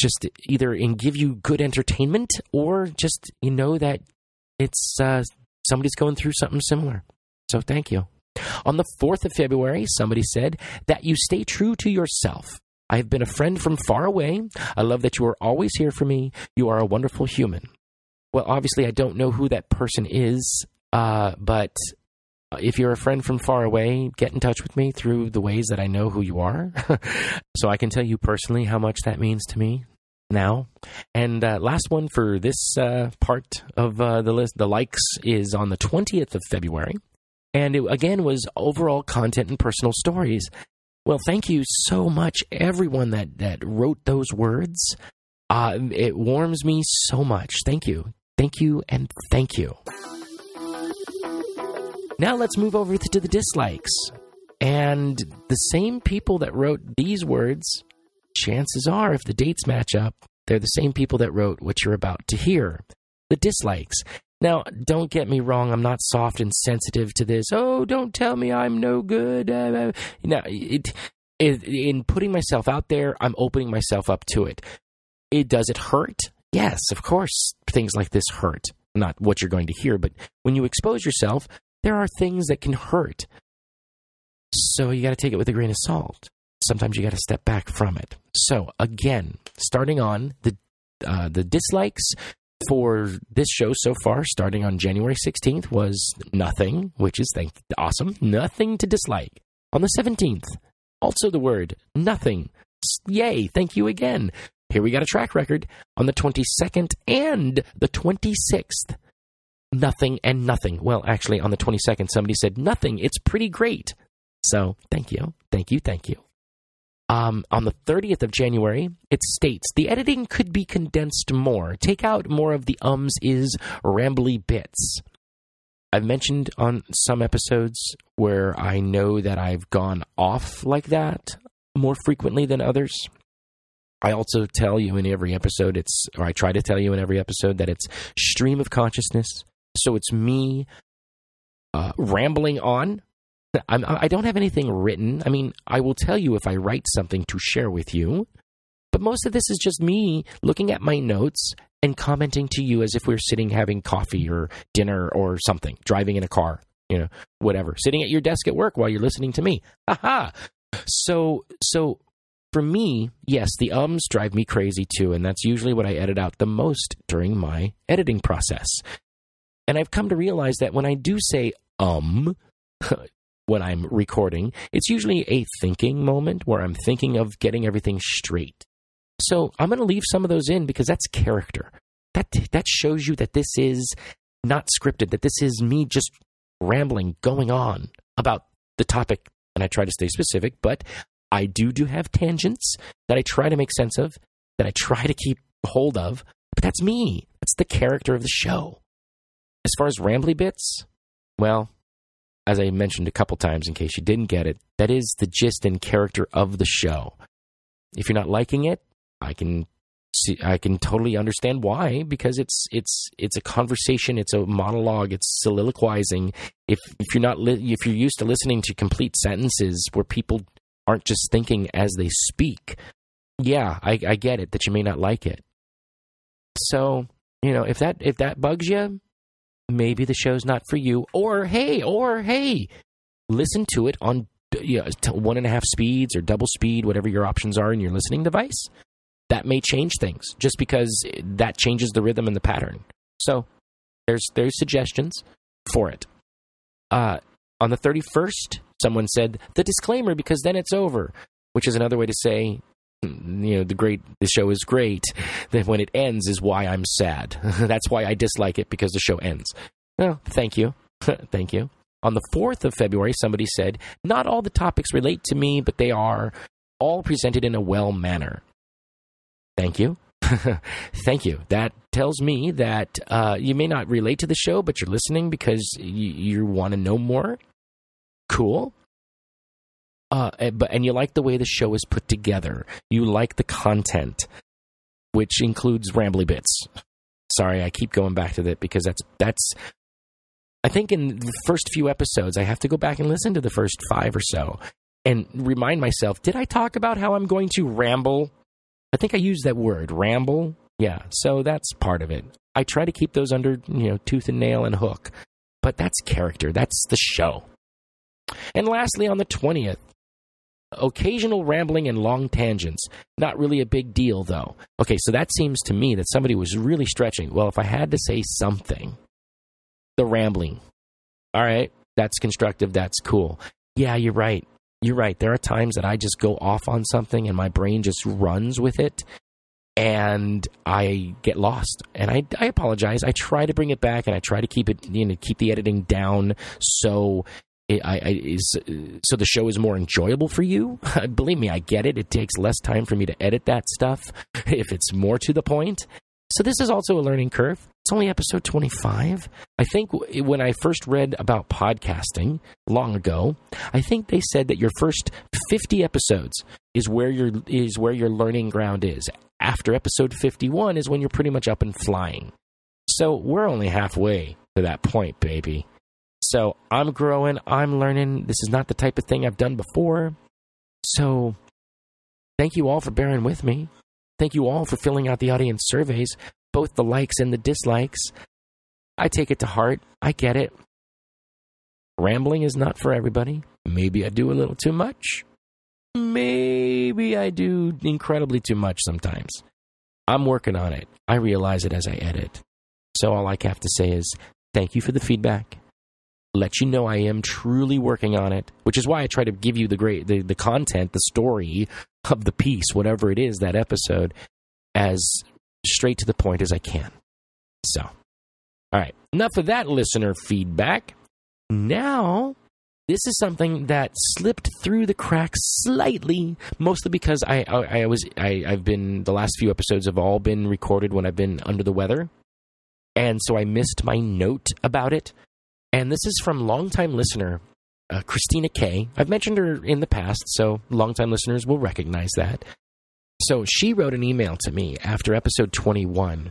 just either give you good entertainment or just you know that it's uh, somebody's going through something similar. So thank you. On the 4th of February, somebody said that you stay true to yourself. I have been a friend from far away. I love that you are always here for me. You are a wonderful human. Well, obviously, I don't know who that person is, uh, but if you're a friend from far away, get in touch with me through the ways that I know who you are. so I can tell you personally how much that means to me now. And uh, last one for this uh, part of uh, the list, the likes, is on the 20th of February. And it again was overall content and personal stories. Well, thank you so much, everyone that, that wrote those words. Uh, it warms me so much. Thank you. Thank you and thank you. Now let's move over to the dislikes. And the same people that wrote these words, chances are, if the dates match up, they're the same people that wrote what you're about to hear. The dislikes. Now, don't get me wrong, I'm not soft and sensitive to this. Oh, don't tell me I'm no good. Uh, it, it, in putting myself out there, I'm opening myself up to it. It does it hurt? Yes, of course, things like this hurt. Not what you're going to hear, but when you expose yourself, there are things that can hurt. So you got to take it with a grain of salt. Sometimes you got to step back from it. So again, starting on the uh, the dislikes for this show so far, starting on January 16th, was nothing, which is thank awesome. Nothing to dislike. On the 17th, also the word nothing. Yay! Thank you again. Here we got a track record on the 22nd and the 26th nothing and nothing. Well, actually, on the 22nd, somebody said nothing. It's pretty great. So thank you. Thank you. Thank you. Um, on the 30th of January, it states the editing could be condensed more. Take out more of the ums, is, rambly bits. I've mentioned on some episodes where I know that I've gone off like that more frequently than others. I also tell you in every episode, it's, or I try to tell you in every episode that it's stream of consciousness. So it's me uh, rambling on I'm, I don't have anything written. I mean, I will tell you if I write something to share with you, but most of this is just me looking at my notes and commenting to you as if we are sitting having coffee or dinner or something, driving in a car, you know, whatever, sitting at your desk at work while you're listening to me. Aha! So, so for me, yes, the ums drive me crazy too, and that's usually what I edit out the most during my editing process. And I've come to realize that when I do say um, when I'm recording, it's usually a thinking moment where I'm thinking of getting everything straight. So I'm going to leave some of those in because that's character. That that shows you that this is not scripted. That this is me just rambling, going on about the topic, and I try to stay specific. But I do do have tangents that I try to make sense of, that I try to keep hold of. But that's me. That's the character of the show. As far as rambly bits, well, as I mentioned a couple times in case you didn't get it, that is the gist and character of the show. If you're not liking it, I can see, I can totally understand why because it's it's it's a conversation, it's a monologue, it's soliloquizing. If if you're not li- if you're used to listening to complete sentences where people aren't just thinking as they speak, yeah, I, I get it that you may not like it. So you know if that if that bugs you, maybe the show's not for you. Or hey, or hey, listen to it on you know, one and a half speeds or double speed, whatever your options are in your listening device. That may change things just because that changes the rhythm and the pattern. So there's there's suggestions for it. Uh, on the 31st, someone said the disclaimer because then it's over, which is another way to say you know the great the show is great then when it ends is why i'm sad. That's why i dislike it because the show ends. Well thank you. Thank you. On the 4th of february somebody said not all the topics relate to me but they are all presented in a well manner. Thank you. Thank you. That tells me that uh, you may not relate to the show but you're listening because you want to know more? Cool uh, eh, but and you like the way the show is put together. You like the content, which includes rambly bits. Sorry, I keep going back to that because that's that's. I think in the first few episodes, I have to go back and listen to the first five or so and remind myself: Did I talk about how I'm going to ramble? I think I used that word, ramble. Yeah, so that's part of it. I try to keep those under you know tooth and nail and hook, but that's character. That's the show. And lastly, on the 20th, occasional rambling and long tangents. Not really a big deal, though. Okay, so that seems to me that somebody was really stretching. Well, if I had to say something, the rambling. All right, that's constructive. That's cool. Yeah, you're right. You're right. There are times that I just go off on something and my brain just runs with it and I get lost. And I, I apologize. I try to bring it back and I try to keep it, you know, keep the editing down so I, I, is, uh, so the show is more enjoyable for you. Believe me, I get it. It takes less time for me to edit that stuff if it's more to the point. So this is also a learning curve. It's only episode 25. I think when I first read about podcasting long ago, I think they said that your first 50 episodes is where your is where your learning ground is. After episode 51 is when you're pretty much up and flying. So we're only halfway to that point, baby. So I'm growing, I'm learning. This is not the type of thing I've done before. So thank you all for bearing with me. Thank you all for filling out the audience surveys, both the likes and the dislikes. I take it to heart. I get it. Rambling is not for everybody. Maybe I do a little too much. Maybe I do incredibly too much sometimes. I'm working on it. I realize it as I edit. So all I have to say is thank you for the feedback let you know I am truly working on it, which is why I try to give you the great the, the content, the story of the piece, whatever it is, that episode, as straight to the point as I can. So, all right, enough of that listener feedback. Now this is something that slipped through the cracks slightly, mostly because I I, I was I, I've been the last few episodes have all been recorded when I've been under the weather, and so I missed my note about it. And this is from longtime listener uh, Christina K. I've mentioned her in the past, so longtime listeners will recognize that. So she wrote an email to me after episode 21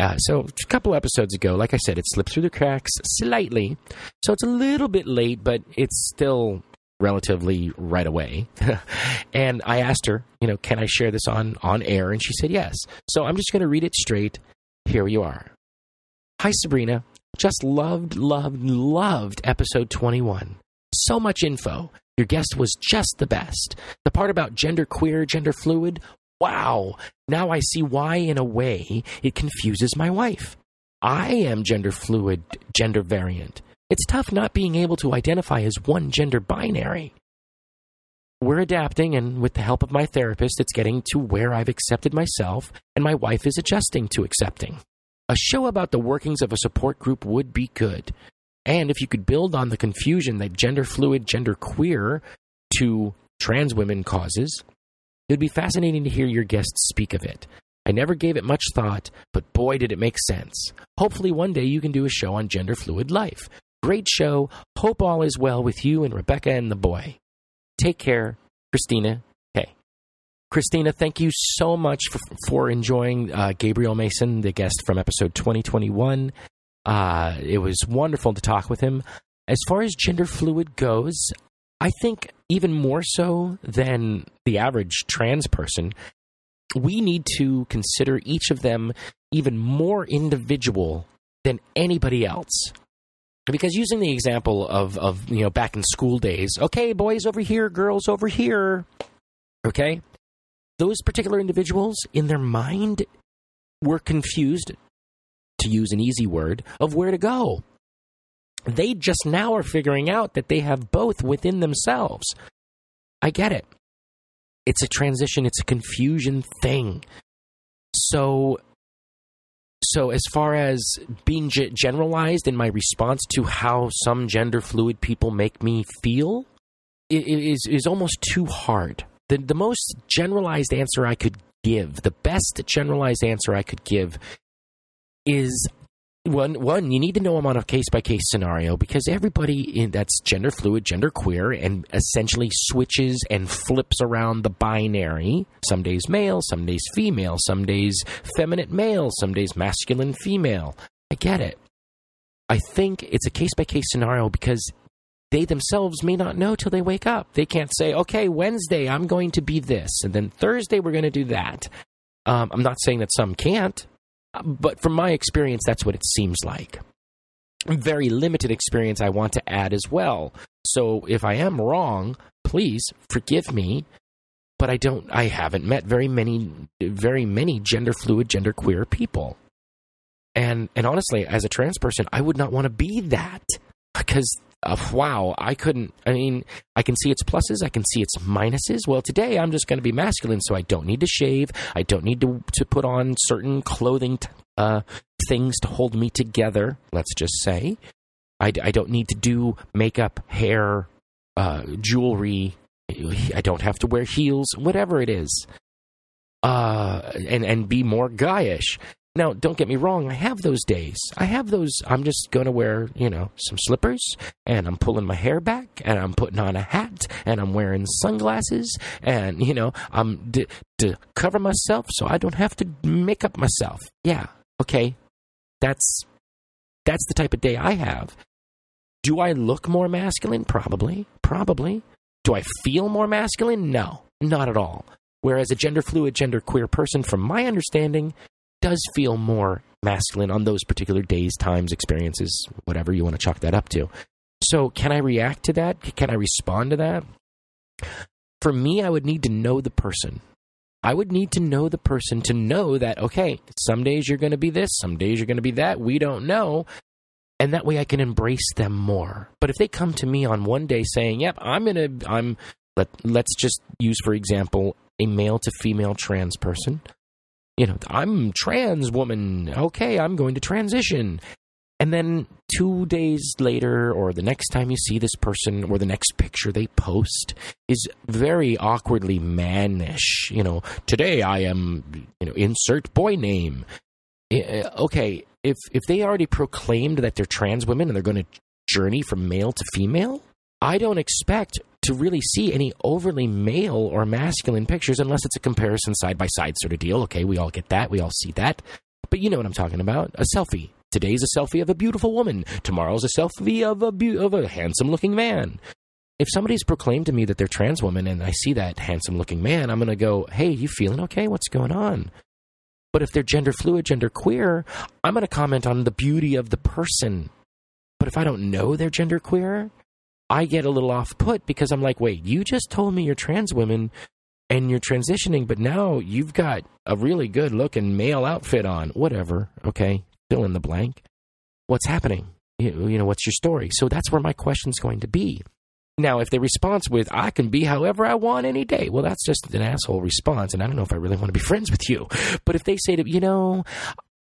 uh, so a couple episodes ago, like I said, it slipped through the cracks slightly. So it's a little bit late, but it's still relatively right away. and I asked her, you know, can I share this on on air? And she said yes. So I'm just going to read it straight. Here you are. Hi Sabrina, just loved, loved, loved episode 21. So much info. Your guest was just the best. The part about gender queer, gender fluid, wow, now I see why, in a way, it confuses my wife. I am gender fluid, gender variant. It's tough not being able to identify as one gender binary. We're adapting, and with the help of my therapist, it's getting to where I've accepted myself, and my wife is adjusting to accepting. A show about the workings of a support group would be good. And if you could build on the confusion that gender fluid, gender queer to trans women causes, it would be fascinating to hear your guests speak of it. I never gave it much thought, but boy, did it make sense. Hopefully, one day you can do a show on gender fluid life. Great show. Hope all is well with you and Rebecca and the boy. Take care, Christina Christina, thank you so much for, for enjoying uh, Gabriel Mason, the guest from episode 2021. Uh, it was wonderful to talk with him. As far as gender fluid goes, I think even more so than the average trans person, we need to consider each of them even more individual than anybody else. Because using the example of, of you know back in school days, okay, boys over here, girls over here, okay, those particular individuals in their mind were confused, to use an easy word, of where to go they just now are figuring out that they have both within themselves. I get it. It's a transition, it's a confusion thing. So so as far as being generalized in my response to how some gender fluid people make me feel it, it is is almost too hard. The the most generalized answer I could give, the best generalized answer I could give is one one you need to know them on a case by case scenario because everybody in, that's gender fluid gender queer and essentially switches and flips around the binary. Some days male some days female some days feminine male some days masculine female. I get it. I think it's a case by case scenario because they themselves may not know till they wake up they can't say okay wednesday i'm going to be this and then thursday we're going to do that um, i'm not saying that some can't but from my experience, that's what it seems like. Very limited experience, I want to add as well. So if I am wrong, please forgive me. But I don't. I haven't met very many, very many gender fluid, gender queer people. And and honestly, as a trans person, I would not want to be that because wow, I couldn't. I mean, I can see its pluses, I can see its minuses. Well, today I'm just going to be masculine, so I don't need to shave. I don't need to to put on certain clothing t- uh, things to hold me together. Let's just say, I, I don't need to do makeup, hair, uh, jewelry. I don't have to wear heels, whatever it is, uh, and and be more guyish. Now, don't get me wrong, I have those days. I have those, I'm just going to wear, you know, some slippers, and I'm pulling my hair back, and I'm putting on a hat, and I'm wearing sunglasses, and, you know, I'm d- to cover myself so I don't have to make up myself. Yeah, okay. That's that's the type of day I have. Do I look more masculine? Probably. Probably. Do I feel more masculine? No, not at all. Whereas a gender fluid, gender queer person, from my understanding, does feel more masculine on those particular days, times, experiences, whatever you want to chalk that up to. So, can I react to that? Can I respond to that? For me, I would need to know the person. I would need to know the person to know that, okay, some days you're going to be this, some days you're going to be that. We don't know. And that way I can embrace them more. But if they come to me on one day saying, yep, I'm going to, I'm, let, let's just use, for example, a male to female trans person you know, I'm trans woman. Okay, I'm going to transition. And then two days later, or the next time you see this person, or the next picture they post, is very awkwardly mannish. You know, today I am, you know, insert boy name. Uh, okay, if if they already proclaimed that they're trans women and they're going to journey from male to female, I don't expect to really see any overly male or masculine pictures unless it's a comparison side by side sort of deal. Okay, we all get that, we all see that. But you know what I'm talking about a selfie. Today's a selfie of a beautiful woman. Tomorrow's a selfie of a, be- of a handsome looking man. If somebody's proclaimed to me that they're trans woman and I see that handsome looking man, I'm going to go, hey, you feeling okay? What's going on? But if they're gender fluid, gender queer, I'm going to comment on the beauty of the person. But if I don't know they're gender queer, I get a little off put because I'm like, wait, you just told me you're trans women and you're transitioning, but now you've got a really good looking male outfit on. Whatever. Okay fill in the blank. What's happening? You, you know, what's your story? So that's where my question's going to be. Now, if they respond with, I can be however I want any day, well, that's just an asshole response, and I don't know if I really want to be friends with you. But if they say to, you know,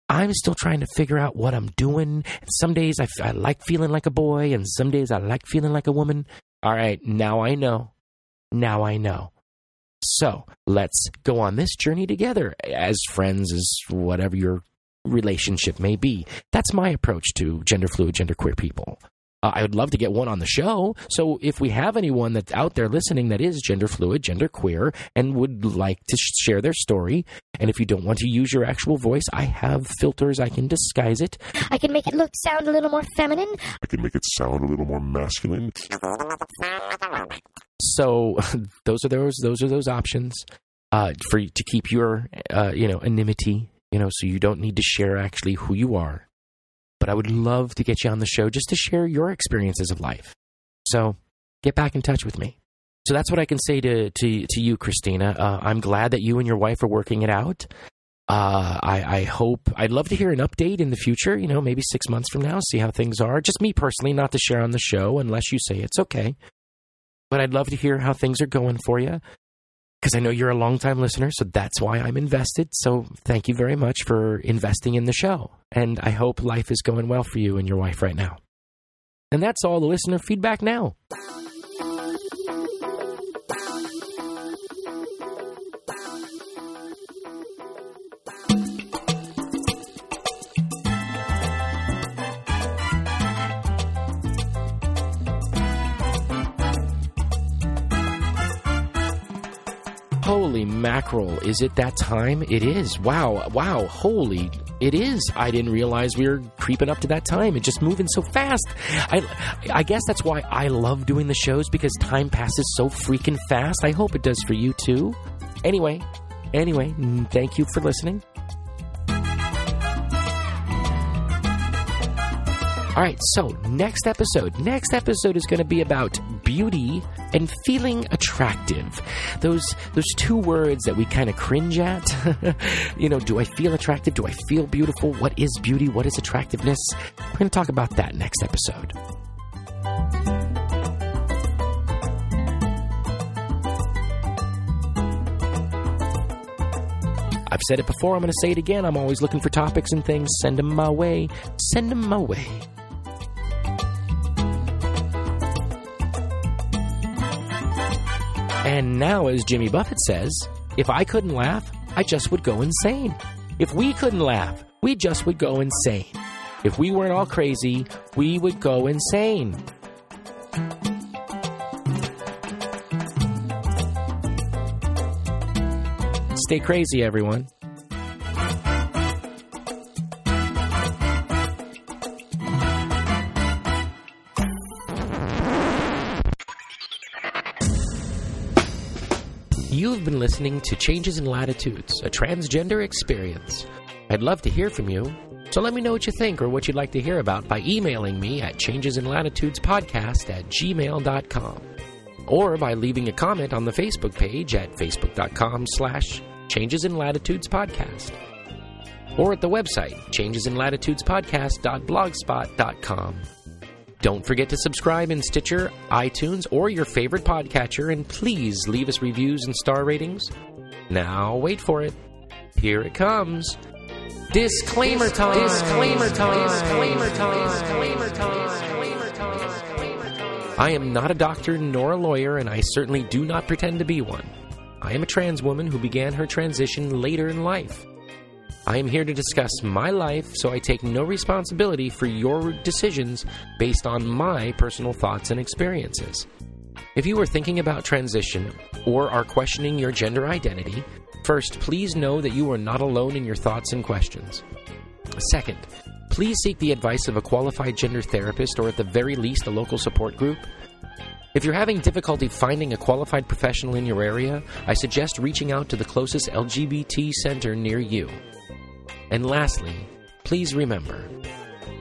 I'm still trying to figure out what I'm doing. Some days I, I like feeling like a boy, and some days I like feeling like a woman. All right, now I know. Now I know. So let's go on this journey together as friends, as whatever your relationship may be. That's my approach to gender fluid, gender queer people. Uh, I would love to get one on the show. So if we have anyone that's out there listening that is gender fluid, gender queer, and would like to sh- share their story, and if you don't want to use your actual voice, I have filters. I can disguise it. I can make it look sound a little more feminine. I can make it sound a little more masculine. So those are those those are those options uh, for to keep your uh, you know anonymity you know, so you don't need to share actually who you are. But I would love to get you on the show just to share your experiences of life. So get back in touch with me. So that's what I can say to to, to you, Christina. Uh, I'm glad that you and your wife are working it out. Uh, I, I hope I'd love to hear an update in the future. You know, maybe six months from now, see how things are. Just me personally, not to share on the show unless you say it's okay. But I'd love to hear how things are going for you because I know you're a longtime listener, so that's why I'm invested. So thank you very much for investing in the show. And I hope life is going well for you and your wife right now. And that's all the listener feedback now. Holy mackerel, is it that time? It is. Wow, wow, holy it is. I didn't realize we were creeping up to that time. It's just moving so fast. I, I guess that's why I love doing the shows because time passes so freaking fast. I hope it does for you too. Anyway, anyway, thank you for listening. All right, so next episode. Next episode is going to be about beauty and feeling attractive. Those those two words that we kind of cringe at. you know, do I feel attractive? Do I feel beautiful? What is beauty? What is attractiveness? We're going to talk about that next episode. I've said it before, I'm going to say it again. I'm always looking for topics and things. Send them my way. Send them my way. And now, as Jimmy Buffett says, if I couldn't laugh, I just would go insane. If we couldn't laugh, we just would go insane. If we weren't all crazy, we would go insane. Stay crazy, everyone. You've been listening to Changes in Latitudes, a transgender experience. I'd love to hear from you, so let me know what you think or what you'd like to hear about by emailing me at changesinlatitudespodcast at gmail.com or by leaving a comment on the Facebook page at facebook.com slash changesinlatitudespodcast or at the website changesinlatitudespodcast.blogspot.com. Don't forget to subscribe in Stitcher, iTunes, or your favorite podcatcher, and please leave us reviews and star ratings. Now, wait for it. Here it comes. Disclaimer time. Disclaimer time. Disclaimer time. Disclaimer time. Disclaimer time. I am not a doctor nor a lawyer, and I certainly do not pretend to be one. I am a trans woman who began her transition later in life. I am here to discuss my life, so I take no responsibility for your decisions based on my personal thoughts and experiences. If you are thinking about transition or are questioning your gender identity, first, please know that you are not alone in your thoughts and questions. Second, please seek the advice of a qualified gender therapist or at the very least a local support group. If you're having difficulty finding a qualified professional in your area, I suggest reaching out to the closest LGBT center near you. And lastly, please remember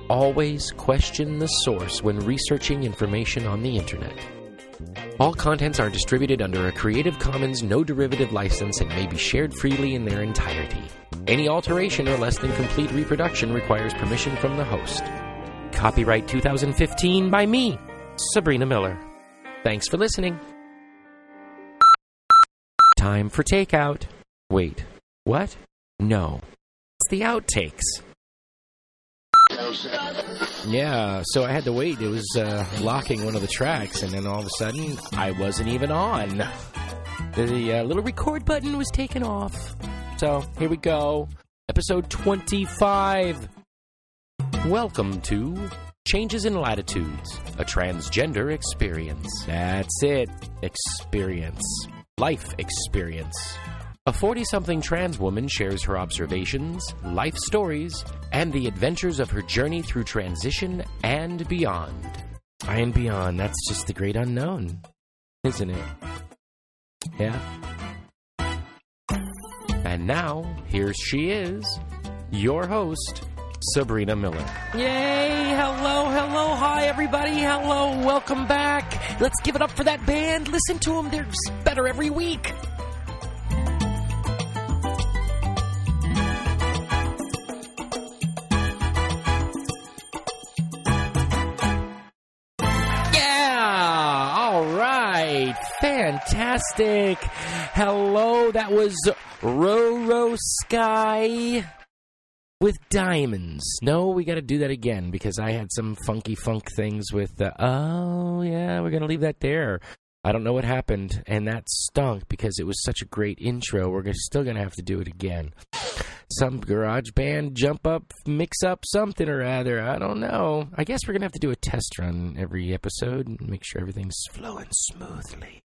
always question the source when researching information on the internet. All contents are distributed under a Creative Commons no derivative license and may be shared freely in their entirety. Any alteration or less than complete reproduction requires permission from the host. Copyright 2015 by me, Sabrina Miller. Thanks for listening. Time for takeout. Wait, what? No. It's the outtakes. Yeah, so I had to wait. It was uh, locking one of the tracks, and then all of a sudden, I wasn't even on. The uh, little record button was taken off. So here we go. Episode 25. Welcome to Changes in Latitudes, a transgender experience. That's it. Experience. Life experience. A 40 something trans woman shares her observations, life stories, and the adventures of her journey through transition and beyond. And beyond, that's just the great unknown, isn't it? Yeah. And now, here she is, your host, Sabrina Miller. Yay! Hello, hello, hi everybody, hello, welcome back. Let's give it up for that band. Listen to them, they're better every week. Fantastic. Hello, that was Roro Sky with diamonds. No, we got to do that again because I had some funky funk things with the. Oh, yeah, we're going to leave that there. I don't know what happened, and that stunk because it was such a great intro. We're still going to have to do it again. Some garage band jump up, mix up something or other. I don't know. I guess we're going to have to do a test run every episode and make sure everything's flowing smoothly.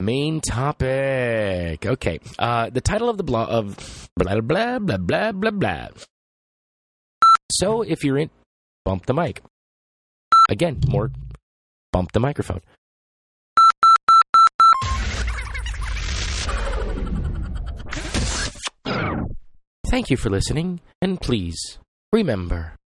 Main topic. Okay. Uh, the title of the blog of blah blah blah blah blah blah. So if you're in, bump the mic. Again, more bump the microphone. Thank you for listening, and please remember